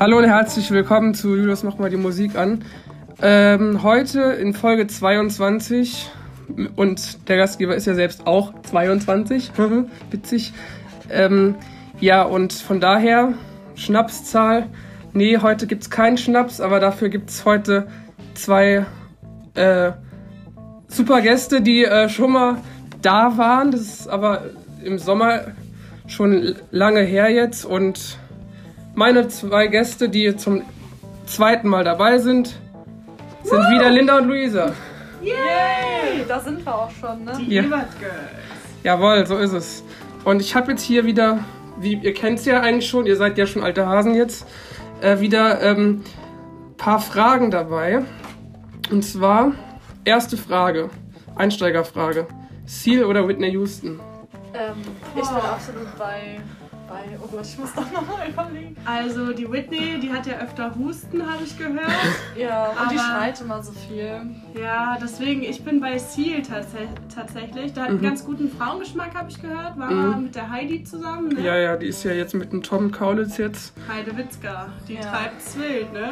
Hallo und herzlich willkommen zu Julius Mach mal die Musik an. Ähm, heute in Folge 22 und der Gastgeber ist ja selbst auch 22, witzig. Ähm, ja, und von daher Schnapszahl. Nee, heute gibt's keinen Schnaps, aber dafür gibt's heute zwei äh, super Gäste, die äh, schon mal da waren. Das ist aber im Sommer schon lange her jetzt und meine zwei Gäste, die zum zweiten Mal dabei sind, sind wieder Linda und Luisa. Yay! Da sind wir auch schon, ne? Die Ja. Girls. Jawohl, so ist es. Und ich habe jetzt hier wieder, wie ihr kennt es ja eigentlich schon, ihr seid ja schon alte Hasen jetzt, äh, wieder ähm, paar Fragen dabei. Und zwar erste Frage, Einsteigerfrage: Seal oder Whitney Houston? Ähm, ich bin absolut bei, bei. Oh Gott, ich muss doch nochmal überlegen. Also die Whitney, die hat ja öfter Husten, habe ich gehört. Ja, und die Aber- schreit immer so viel. Ja, deswegen, ich bin bei Seal tats tatsächlich. Da hat einen ganz guten Frauengeschmack, habe ich gehört. War Mhm. mit der Heidi zusammen, ne? Ja, ja, die ist ja jetzt mit dem Tom Kaulitz jetzt. Heide Witzka. Die Ja. treibt's wild, ne?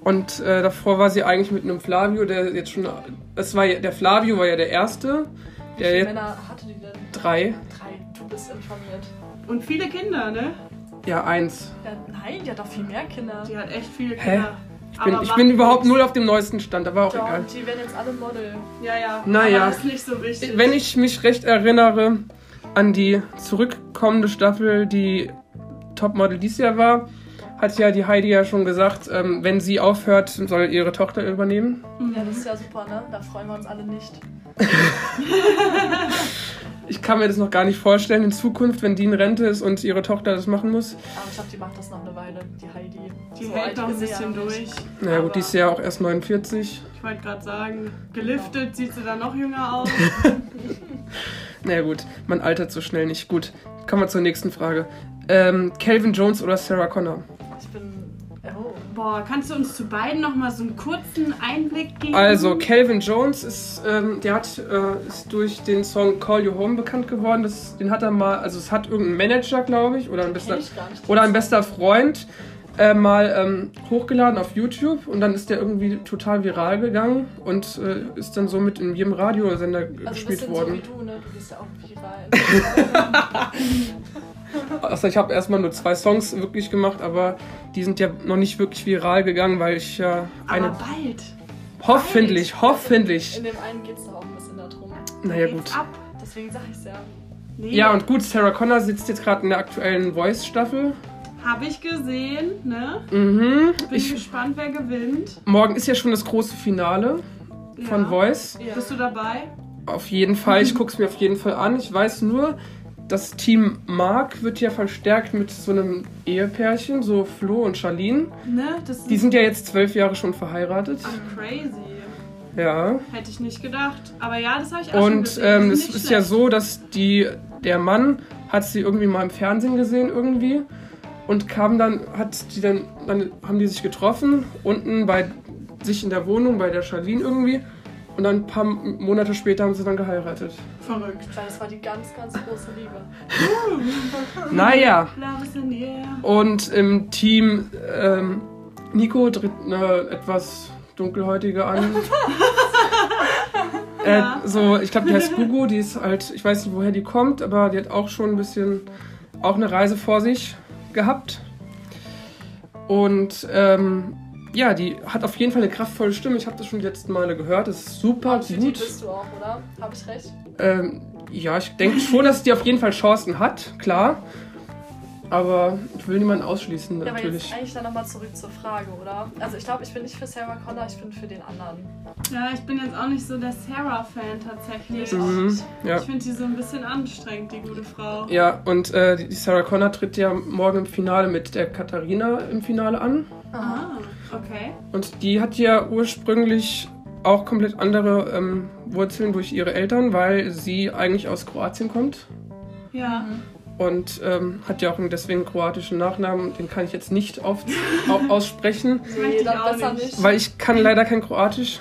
Und äh, davor war sie eigentlich mit einem Flavio, der jetzt schon. Es war ja, der Flavio war ja der erste. Wie Der viele Männer hatte die denn? drei. Drei. Du bist informiert. Und viele Kinder, ne? Ja, eins. Ja, nein, die hat doch viel mehr Kinder. Die hat echt viele Hä? Kinder. Ich bin, ich bin überhaupt null auf dem neuesten Stand, aber auch Ja, egal. und die werden jetzt alle Model. Ja, ja. Naja. Aber das ist nicht so wichtig. Wenn ich mich recht erinnere an die zurückkommende Staffel, die Topmodel dies Jahr war, hat ja die Heidi ja schon gesagt, ähm, wenn sie aufhört, soll ihre Tochter übernehmen. Ja, das ist ja super, ne? Da freuen wir uns alle nicht. Ich kann mir das noch gar nicht vorstellen in Zukunft, wenn die in Rente ist und ihre Tochter das machen muss. Aber ich glaube, die macht das noch eine Weile, die Heidi. die So hält noch ein bisschen durch. nicht. Naja gut, die ist ja auch erst 49. Ich wollte gerade sagen, geliftet sieht sie dann noch jünger aus. Naja gut, man altert so schnell nicht. Gut, kommen wir zur nächsten Frage. Ähm, Calvin Jones oder Sarah Connor? Boah, kannst du uns zu beiden noch mal so einen kurzen Einblick geben? Also, Calvin Jones ist, ähm, der hat, äh, ist durch den Song Call You Home bekannt geworden. Das, den hat er mal, also es hat irgendein Manager, glaube ich, oder ein bester, ich oder ein bester Freund äh, mal ähm, hochgeladen auf YouTube und dann ist der irgendwie total viral gegangen und äh, ist dann somit in jedem Radiosender Also gespielt bisschen so worden. wie du, ne? Du bist ja auch viral. Also ich habe erstmal nur zwei Songs wirklich gemacht, aber die sind ja noch nicht wirklich viral gegangen, weil ich ja Aber eine bald. hoffentlich, hoffentlich. In dem einen geht es doch auch ein bisschen darum. Naja Geht's gut. ab. Deswegen sag ich's ja. Nee, Ja, und gut, Sarah Connor sitzt jetzt gerade in der aktuellen Voice-Staffel. Habe ich gesehen, ne? Mhm. Bin Ich, gespannt, wer gewinnt. morgen ist ja schon das große Finale von Ja. Voice. Ja. Bist du dabei? Auf jeden Fall, ich gucke es mir auf jeden Fall an. Ich weiß nur, das Team Mark wird ja verstärkt mit so einem Ehepärchen, so Flo und Charlene. Ne? Das Die sind ja jetzt zwölf Jahre schon verheiratet. Ach, crazy. Ja. Hätte ich nicht gedacht. Aber ja, das habe ich auch schon Und gesehen. ähm, Die es ist ja so, dass die, der Mann hat sie irgendwie mal im Fernsehen gesehen irgendwie und kam dann, hat die dann, dann haben die sich getroffen, unten bei sich in der Wohnung, bei der Charlene irgendwie. Und dann ein paar Monate später haben sie dann geheiratet. Verrückt. Weil das war die ganz, ganz große Liebe. Naja, und im Team ähm, Nico tritt eine etwas dunkelhäutige an. Äh, so, ich glaube, die heißt Gugu, die ist halt, ich weiß nicht, woher die kommt, aber die hat auch schon ein bisschen, auch eine Reise vor sich gehabt. Und ähm, ja, die hat auf jeden Fall eine kraftvolle Stimme. Ich habe das schon die letzten Male gehört. Das ist super Für die gut. bist du auch, oder? Habe ich recht? Ähm, ja, ich denke schon, dass die auf jeden Fall Chancen hat, klar. Aber ich will niemanden ausschließen, Ja, aber jetzt natürlich. eigentlich dann nochmal zurück zur Frage, oder? Also ich glaube, ich bin nicht für Sarah Connor, ich bin für den anderen. Ja, ich bin jetzt auch nicht so der Sarah-Fan tatsächlich. Mhm, ja. Ich finde sie so ein bisschen anstrengend, die gute Frau. Ja, und äh, die Sarah Connor tritt ja morgen im Finale mit der Katharina im Finale an. Ah, okay. Und die hat ja ursprünglich auch komplett andere ähm, Wurzeln durch ihre Eltern, weil sie eigentlich aus Kroatien kommt. Ja. Und ähm, hat ja auch deswegen einen kroatischen Nachnamen, den kann ich jetzt nicht auf, au, aussprechen, möchte Nee, ich auch besser nicht. weil ich kann leider kein Kroatisch.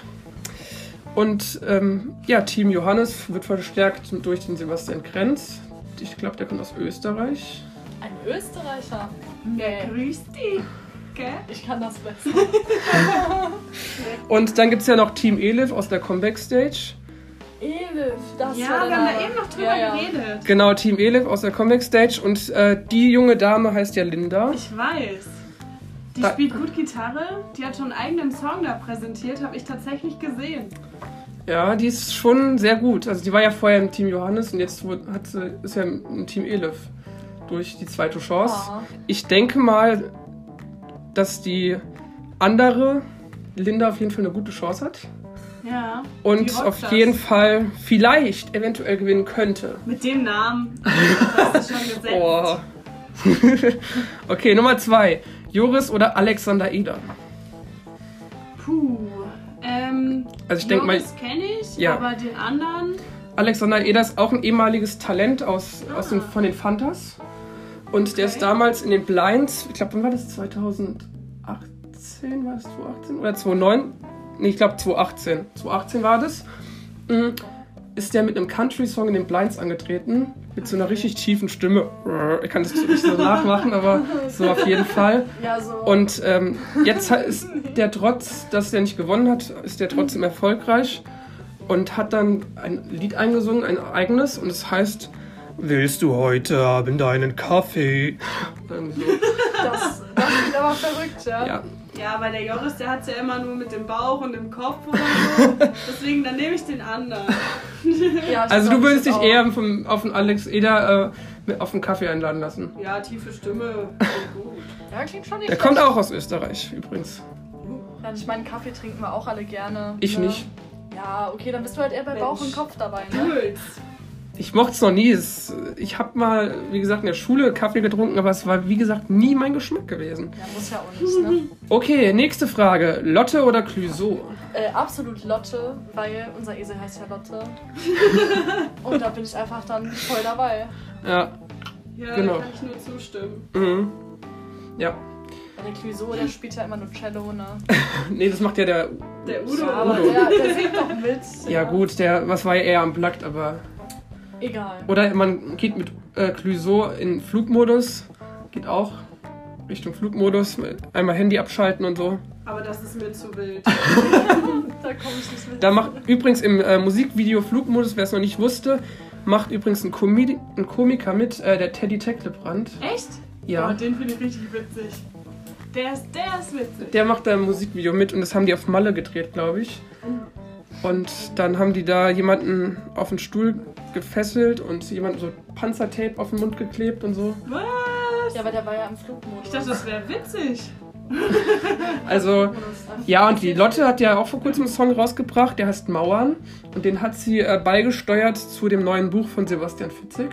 Und ähm, ja, Team Johannes wird verstärkt durch den Sebastian Krenz. Ich glaube, der kommt aus Österreich. Ein Österreicher. Wer grüßt die? Gell? Ich kann das besser. Und dann gibt es ja noch Team Elif aus der Comeback Stage. Elif, das Ja, war wir haben da eben noch drüber ja, ja. geredet. Genau, Team Elif aus der Comeback Stage. Und äh, die junge Dame heißt ja Linda. Ich weiß. Die Da- spielt gut Gitarre. Die hat schon einen eigenen Song da präsentiert, habe ich tatsächlich gesehen. Ja, die ist schon sehr gut. Also die war ja vorher im Team Johannes und jetzt hat sie, ist ja im Team Elif durch die zweite Chance. Ah. Ich denke mal, dass die andere Linda auf jeden Fall eine gute Chance hat. Ja. Und auf das. jeden Fall vielleicht eventuell gewinnen könnte. Mit dem Namen. Das ist schon gesetzt. Oh. okay, Nummer zwei. Joris oder Alexander Eder? Puh. Ähm, Also ich denke mal, Joris kenne ich, Ja. aber den anderen. Alexander Eder ist auch ein ehemaliges Talent aus, aus den, Ah. von den Fantas. Und der ist damals in den Blinds, ich glaube, wann war das? 2018? War das 2018? Oder 2009? Nee, ich glaube 2018. 2018 war das. Mhm. Ist der mit einem Country-Song in den Blinds angetreten. Mit so einer richtig tiefen Stimme. Ich kann das nicht so nachmachen, aber so auf jeden Fall. Ja, so. Und ähm, jetzt ist der trotz, dass der nicht gewonnen hat, ist der trotzdem erfolgreich und hat dann ein Lied eingesungen, ein eigenes, und es heißt Willst du heute Abend einen Kaffee? So. das, das klingt aber verrückt, ja. Ja, Ja, weil der Joris, der hat ja immer nur mit dem Bauch und dem Kopf oder so. Deswegen, dann nehme ich den anderen. Ja, ich also du würdest ich dich auch. eher vom, auf den Alex Eder äh, mit auf den Kaffee einladen lassen. Ja, tiefe Stimme. gut. Ja, klingt schon nicht Der schlecht. kommt auch aus Österreich übrigens. Ja, ich meine, Kaffee trinken wir auch alle gerne. Ich ne? nicht. Ja, okay, dann bist du halt eher bei Mensch. Bauch und Kopf dabei, ne? Puls. Ich mochte es noch nie. Es, ich habe mal, wie gesagt, in der Schule Kaffee getrunken, aber es war, wie gesagt, nie mein Geschmack gewesen. Ja, muss ja auch nicht, ne? Okay, nächste Frage. Lotte oder Clüso? Äh, absolut Lotte, weil unser Esel heißt ja Lotte. Und da bin ich einfach dann voll dabei. Ja. Ja, Genau. da kann ich nur zustimmen. Mhm. Ja. Der Clouseau, der spielt ja immer nur Cello, ne? Nee, das macht ja der. Der Udo. Ja, aber der, der singt doch mit. Ja, gut, der, was war ja eher am Plakt, aber. Egal. Oder man geht mit äh, Clüso in Flugmodus. Geht auch. Richtung Flugmodus. Einmal Handy abschalten und so. Aber das ist mir zu wild. Da komme ich nicht mit. Da macht übrigens im äh, Musikvideo Flugmodus, wer es noch nicht wusste, macht übrigens ein, Comedi ein Komiker mit, äh, der Teddy Tecklebrand. Echt? Ja. Oh, den finde ich richtig witzig. Der ist, der ist witzig. Der macht da ein Musikvideo mit und das haben die auf Malle gedreht, glaube ich. Und dann haben die da jemanden auf den Stuhl gefesselt und jemanden so Panzertape auf den Mund geklebt und so. Was? Ja, aber der war ja im Flugmodus. Ich dachte, das wäre witzig. Also, ja, und die Lotte hat ja auch vor kurzem einen Song rausgebracht, der heißt Mauern. Und den hat sie äh, beigesteuert zu dem neuen Buch von Sebastian Fitzek.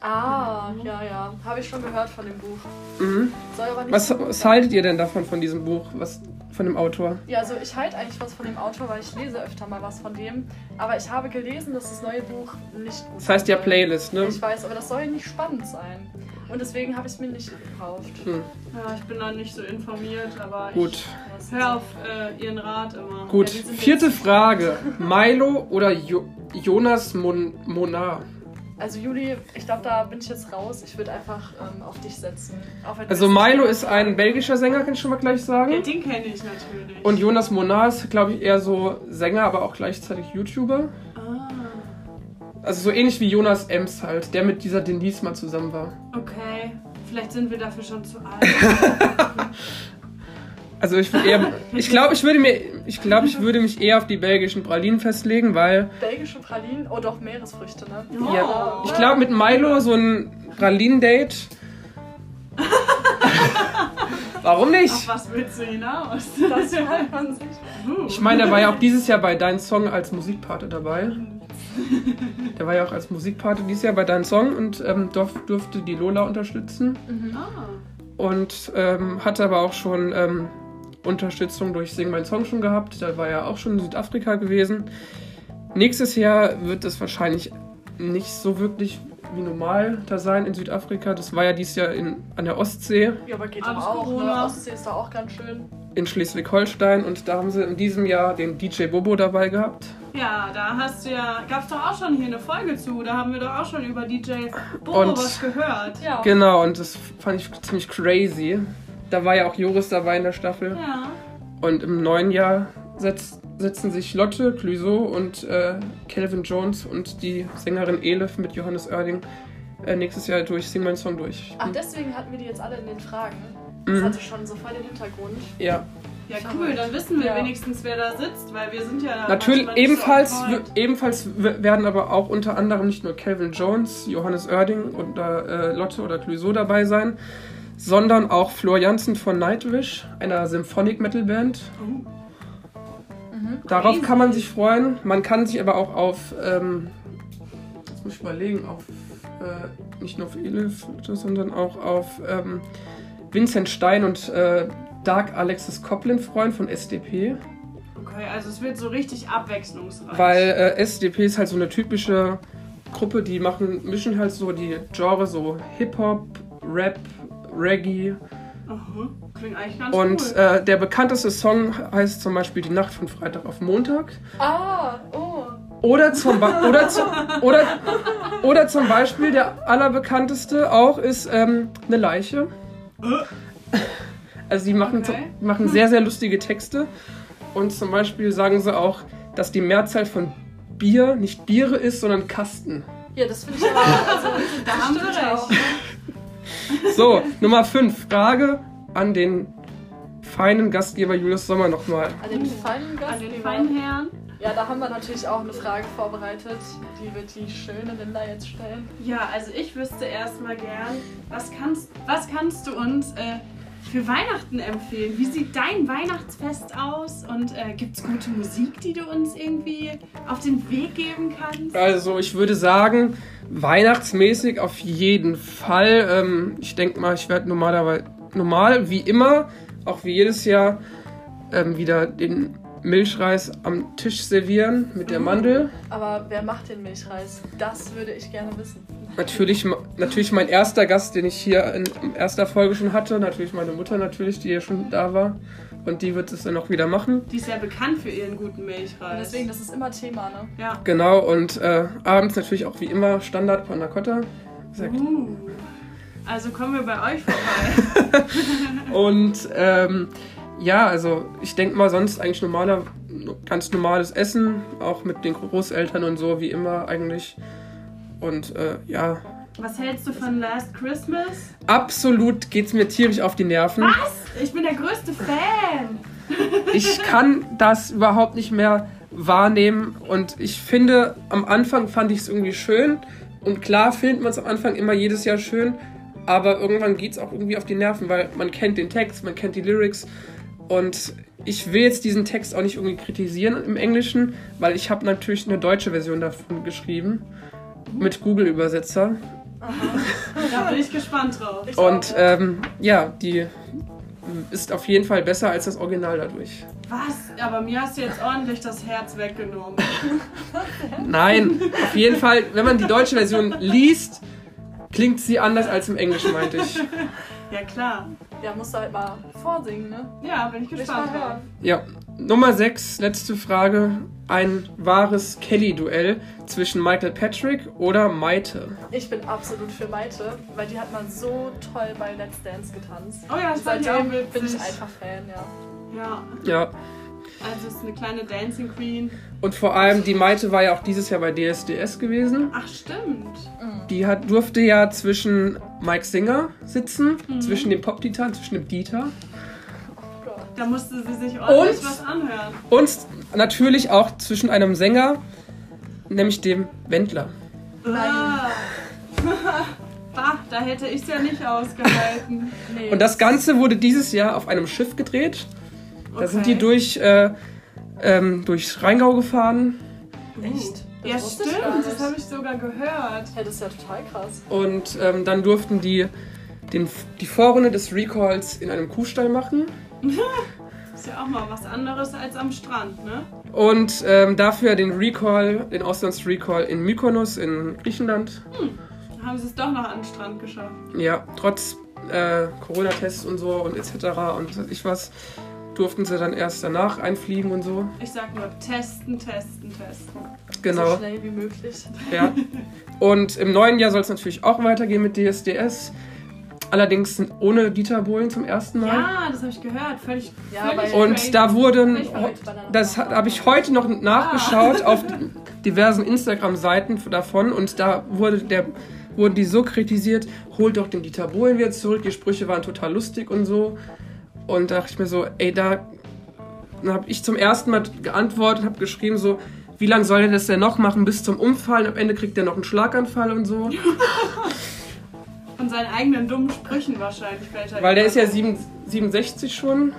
Ah, ja, ja. Habe ich schon gehört von dem Buch. Mhm. Soll aber nicht Was, so gut was haltet ihr denn davon, von diesem Buch, was, von dem Autor? Ja, also ich halte eigentlich was von dem Autor, weil ich lese öfter mal was von dem. Aber ich habe gelesen, dass das neue Buch nicht gut Das heißt ja. Playlist, ne? Ich weiß, aber das soll nicht spannend sein. Und deswegen habe ich es mir nicht gekauft. Hm, Ja, ich bin da nicht so informiert, aber gut. ich höre auf äh, ihren Rat immer. Gut, Ja, vierte Frage. Milo oder jo Jonas Mon Monar? Also Juli, ich glaube, da bin ich jetzt raus. Ich würde einfach ähm, auf dich setzen. Du Also Milo ist ein belgischer Sänger, kann ich schon mal gleich Ja, sagen. den kenne ich natürlich. Und Jonas Monar ist, glaube ich, eher so Sänger, aber auch gleichzeitig YouTuber. Ah, Also so ähnlich wie Jonas Ems halt, der mit dieser Denise mal zusammen war. okay. Vielleicht sind wir dafür schon zu alt. Also ich würde eher, ich glaube, ich würde mir, ich glaube, ich würde mich eher auf die belgischen Pralinen festlegen, weil belgische Pralinen, oh doch, Meeresfrüchte, ne? Oh. ja, ich glaube mit Milo so ein Pralinen-Date. Warum nicht? Auf was willst du hinaus? Das weiß man sich. Uh. Ich meine, der war ja auch dieses Jahr bei Dein Song als Musikpate dabei. Der war ja auch als Musikpate dieses Jahr bei Dein Song und ähm, durf, durfte die Lola unterstützen. Ah. Und ähm, hatte aber auch schon ähm, Unterstützung durch Sing Mein Song schon gehabt. Da war er auch schon in Südafrika gewesen. Nächstes Jahr wird es wahrscheinlich nicht so wirklich wie normal da sein in Südafrika. Das war ja dieses Jahr in, an der Ostsee Ja, aber geht doch auch, Corona. ne? Ostsee ist da auch ganz schön. in Schleswig-Holstein und da haben sie in diesem Jahr den DJ Bobo dabei gehabt. Ja, da hast du ja, gab's doch auch schon hier eine Folge zu. Da haben wir doch auch schon über DJ Bobo Und- was gehört. Ja. Genau, und das fand ich ziemlich crazy. Da war ja auch Joris dabei in der Staffel. Ja. Und im neuen Jahr setz, setzen sich Lotte, Clüso und äh, Calvin Jones und die Sängerin Elif mit Johannes Oerding äh, nächstes Jahr durch Sing mein Song durch. Ach, deswegen hatten wir die jetzt alle in den Fragen. Mhm. Das hatte schon so voll den Hintergrund. Ja, Ja, cool, dann wissen wir Ja. wenigstens, wer da sitzt, weil wir sind ja natürlich ebenfalls, so ebenfalls werden aber auch unter anderem nicht nur Calvin Jones, Johannes Oerding und äh, Lotte oder Clüso dabei sein, sondern auch Flor Jansen von Nightwish, einer Symphonic Metal Band. Oh. Darauf Crazy. kann man sich freuen. Man kann sich aber auch auf, ähm, jetzt muss ich überlegen, auf äh, nicht nur auf Elif, sondern auch auf ähm, Vincent Stein und äh, Dark Alexis Coplin freuen von SDP. Okay, also es wird so richtig abwechslungsreich. Weil äh, SDP ist halt so eine typische Gruppe, die machen, mischen halt so die Genre so Hip-Hop, Rap, Reggae. Aha, klingt eigentlich ganz Und cool. äh, der bekannteste Song heißt zum Beispiel Die Nacht von Freitag auf Montag. Ah, oh. Oder zum, Be oder, zu, oder, oder zum Beispiel der allerbekannteste auch ist ähm, eine Leiche. Also die machen, Okay. machen sehr, sehr lustige Texte. Und zum Beispiel sagen sie auch, dass die Mehrzahl von Bier nicht Biere ist, sondern Kasten. Ja, das finde ich aber. Also, Da haben sie stimmt recht. So, Nummer 5. Frage an den feinen Gastgeber Julius Sommer nochmal. An den feinen An den Gastgeber. feinen Herren. Ja, da haben wir natürlich auch eine Frage vorbereitet. Die wird die schöne Linda jetzt stellen. Ja, also ich wüsste erstmal gern, was kannst, was kannst du uns äh, für Weihnachten empfehlen? Wie sieht dein Weihnachtsfest aus? Und äh, gibt es gute Musik, die du uns irgendwie auf den Weg geben kannst? Also ich würde sagen, weihnachtsmäßig auf jeden Fall. Ähm, ich denke mal, ich werde normalerweise normal wie immer, auch wie jedes Jahr, ähm, wieder den Milchreis am Tisch servieren mit der Mandel. Aber wer macht den Milchreis? Das würde ich gerne wissen. Natürlich, natürlich mein erster Gast, den ich hier in, in erster Folge schon hatte. Natürlich meine Mutter natürlich, die ja schon da war. Und die wird es dann auch wieder machen. Die ist ja bekannt für ihren guten Und Milchreis. deswegen, das ist immer Thema, ne? Ja. Genau, und äh, abends natürlich auch wie immer Standard Panna Cotta. Uh. Also kommen wir bei euch vorbei. Und ähm, ja, also ich denke mal, sonst eigentlich normaler, ganz normales Essen, auch mit den Großeltern und so, wie immer eigentlich. Und äh, ja, Was hältst du von Last Christmas? absolut geht's mir tierisch auf die Nerven. Was? Ich bin der größte Fan. Ich kann das überhaupt nicht mehr wahrnehmen und ich finde, am Anfang fand ich es irgendwie schön und klar findet man es am Anfang immer jedes Jahr schön, aber irgendwann geht es auch irgendwie auf die Nerven, weil man kennt den Text, man kennt die Lyrics und ich will jetzt diesen Text auch nicht irgendwie kritisieren im Englischen, weil ich habe natürlich eine deutsche Version davon geschrieben mit Google-Übersetzer Da bin ich gespannt drauf. Ich und ähm, ja, die ist auf jeden Fall besser als das Original dadurch. Was? Aber mir hast du jetzt ordentlich das Herz weggenommen. Nein, auf jeden Fall, wenn man die deutsche Version liest, klingt sie anders als im Englischen, meinte ich. Ja, klar. Ja, musst du halt mal vorsingen, ne? Ja, bin ich gespannt drauf. hören. Ja, Nummer 6, letzte Frage. Ein wahres Kelly-Duell zwischen Michael Patrick oder Maite. Ich bin absolut für Maite, weil die hat man so toll bei Let's Dance getanzt. Oh ja, das Seitdem witzig. bin ich einfach Fan, ja. Ja, Ja, also es ist eine kleine Dancing Queen. und vor allem die Maite war ja auch dieses Jahr bei DSDS gewesen. Ach, stimmt. Die hat, durfte ja zwischen Mike Singer sitzen, zwischen dem Pop-Titan, zwischen dem Dieter. Da musste sie sich ordentlich Und? was anhören. Und natürlich auch zwischen einem Sänger, nämlich dem Wendler. Ah. bah, da hätte ich es ja nicht ausgehalten. Nee. Und das Ganze wurde dieses Jahr auf einem Schiff gedreht. Da sind die Okay. durch, äh, ähm, durch Rheingau gefahren Echt? Das Ja, stimmt, das habe ich sogar gehört. Ja, das ist ja total krass. und ähm, dann durften die den, die Vorrunde des Recalls in einem Kuhstall machen. Ist ja auch mal was anderes als am Strand, ne? Und ähm, dafür den Recall, den Auslands-Recall in Mykonos in Griechenland. Da haben sie es doch noch an den Strand geschafft. Ja, trotz äh, Corona-Tests und so und etc. und was weiß ich was, durften sie dann erst danach einfliegen und so. Ich sag nur testen, testen, testen. Genau. So schnell wie möglich. Ja. Und im neuen Jahr soll es natürlich auch weitergehen mit DSDS. allerdings ohne Dieter Bohlen zum ersten Mal. Ja, das habe ich gehört. Völlig. Ja, völlig Und crazy. da wurden, das habe ich heute noch nachgeschaut auf diversen Instagram-Seiten davon und da wurde der, wurden die so kritisiert, holt doch den Dieter Bohlen wieder zurück, die Sprüche waren total lustig und so. Und da dachte ich mir so, ey, da habe ich zum ersten Mal geantwortet, habe geschrieben so, wie lange soll er das denn noch machen bis zum Umfallen? Am Ende kriegt er noch einen Schlaganfall und so. Von seinen eigenen dummen Sprüchen wahrscheinlich Weil der ist ja immer. sieben- 67 schon.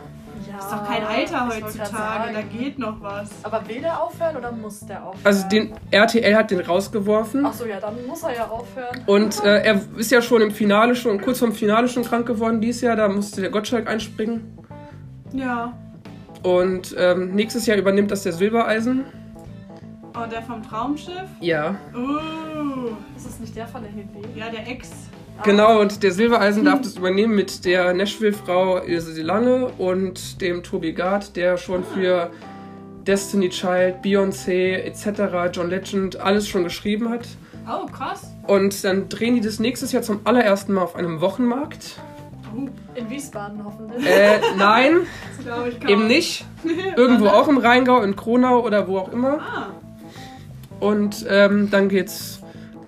Ja, Ist doch kein Alter ich wollte heutzutage, da geht noch was. Aber will der aufhören oder muss der aufhören? Also den RTL hat den rausgeworfen. Achso, ja, dann muss er ja aufhören. Und äh, er ist ja schon im Finale schon, kurz vorm Finale schon krank geworden dieses Jahr, da musste der Gottschalk einspringen. Ja. Und ähm, nächstes Jahr übernimmt das der Silbereisen. Oh, der vom Traumschiff? Ja. Uh, Ist das nicht der von der Helene? ja, der Ex. Genau, und der Silbereisen darf das übernehmen mit der Nashville-Frau Ilse Lange und dem Tobi Gard, der schon für Destiny Child, Beyoncé etc., John Legend alles schon geschrieben hat. Oh, krass. Und dann drehen die das nächstes Jahr zum allerersten Mal auf einem Wochenmarkt. Oh, In Wiesbaden hoffentlich. Äh, nein, das glaube ich kaum. eben nicht. Irgendwo auch im Rheingau, in Kronau oder wo auch immer. Ah, Und ähm, dann geht's,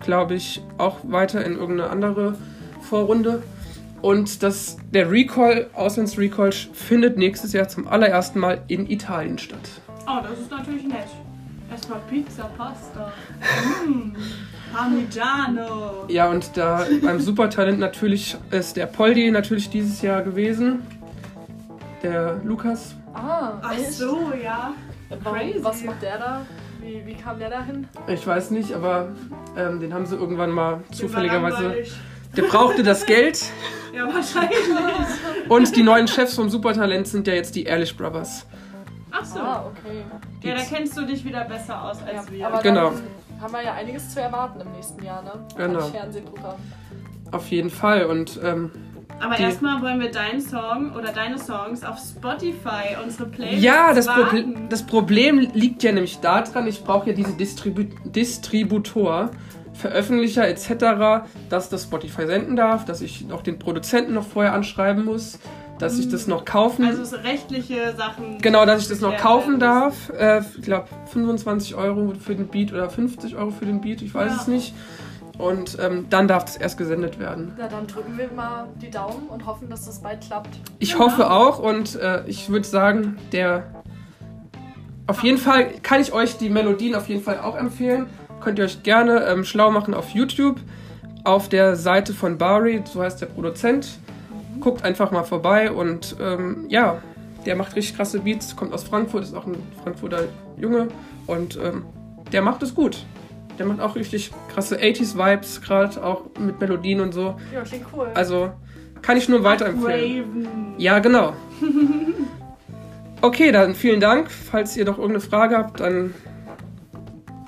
glaube ich, auch weiter in irgendeine andere Vorrunde. Und das, der Recall, Auslands-Recall, findet nächstes Jahr zum allerersten Mal in Italien statt. oh, das ist natürlich nett. Erstmal Pizza, Pasta. Mm, Parmigiano. Ja, und da beim Supertalent natürlich ist der Poldi natürlich dieses Jahr gewesen. Der Lukas. Ah, Ach so, ja. Crazy. was macht der da? Wie, wie kam der da hin? Ich weiß nicht, aber ähm, den haben sie irgendwann mal zufälligerweise. Der brauchte das Geld. Ja, wahrscheinlich. Und die neuen Chefs vom Supertalent sind ja jetzt die Ehrlich Brothers. Ach so. Ah, okay. Ja, da kennst du dich wieder besser aus als Ja, wir. aber Genau. dann haben wir ja einiges zu erwarten im nächsten Jahr, ne? Genau. Als Fernsehprogramm. Auf jeden Fall. Und ähm, Aber erstmal wollen wir deinen Song oder deine Songs auf Spotify, unsere Playlist. Ja, das. Proble das Problem liegt ja nämlich daran, ich brauche ja diese Distribu Distributor, Veröffentlicher etc., dass das Spotify senden darf, dass ich auch den Produzenten noch vorher anschreiben muss, dass ich das noch kaufen Also so rechtliche Sachen. Genau, dass ich das noch kaufen darf. Äh, ich glaube 25 Euro für den Beat oder 50 Euro für den Beat, ich weiß Ja. es nicht. Und ähm, dann darf das erst gesendet werden. Na, dann drücken wir mal die Daumen und hoffen, dass das bald klappt. Ich Genau. hoffe auch und äh, ich würde sagen, der auf jeden Fall kann ich euch die Melodien auf jeden Fall auch empfehlen. Könnt ihr euch gerne ähm, schlau machen auf YouTube, auf der Seite von Bari, so heißt der Produzent. Guckt einfach mal vorbei und ähm, ja, der macht richtig krasse Beats, kommt aus Frankfurt, ist auch ein Frankfurter Junge und ähm, der macht es gut. Der macht auch richtig krasse 80s-Vibes, gerade auch mit Melodien und so. Ja, klingt cool. Also kann ich nur weiterempfehlen. Raven. Ja, genau. Okay, dann vielen Dank. Falls ihr noch irgendeine Frage habt, dann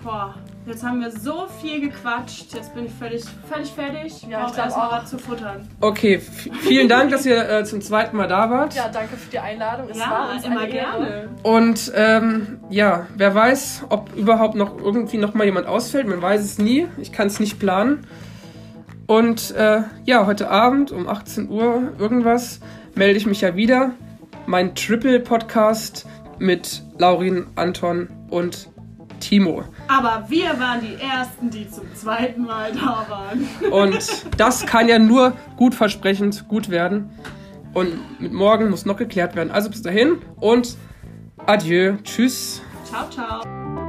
Boah, jetzt haben wir so viel gequatscht. Jetzt bin ich völlig, völlig fertig. Ja, ich erstmal was zu futtern. okay. Vielen Dank, dass ihr äh, zum zweiten Mal da wart. ja, danke für die Einladung. Es war Ja, uns immer gerne. Und ähm, ja, wer weiß, ob überhaupt noch irgendwie noch mal jemand ausfällt. Man weiß es nie. Ich kann es nicht planen. Und äh, ja, heute Abend um 18 Uhr irgendwas melde ich mich ja wieder. Mein Triple-Podcast mit Laurin, Anton und Timo. Aber wir waren die Ersten, die zum zweiten Mal da waren. Und das kann ja nur gut versprechend gut werden. Und mit morgen muss noch geklärt werden. Also bis dahin und adieu. Tschüss. Ciao, ciao.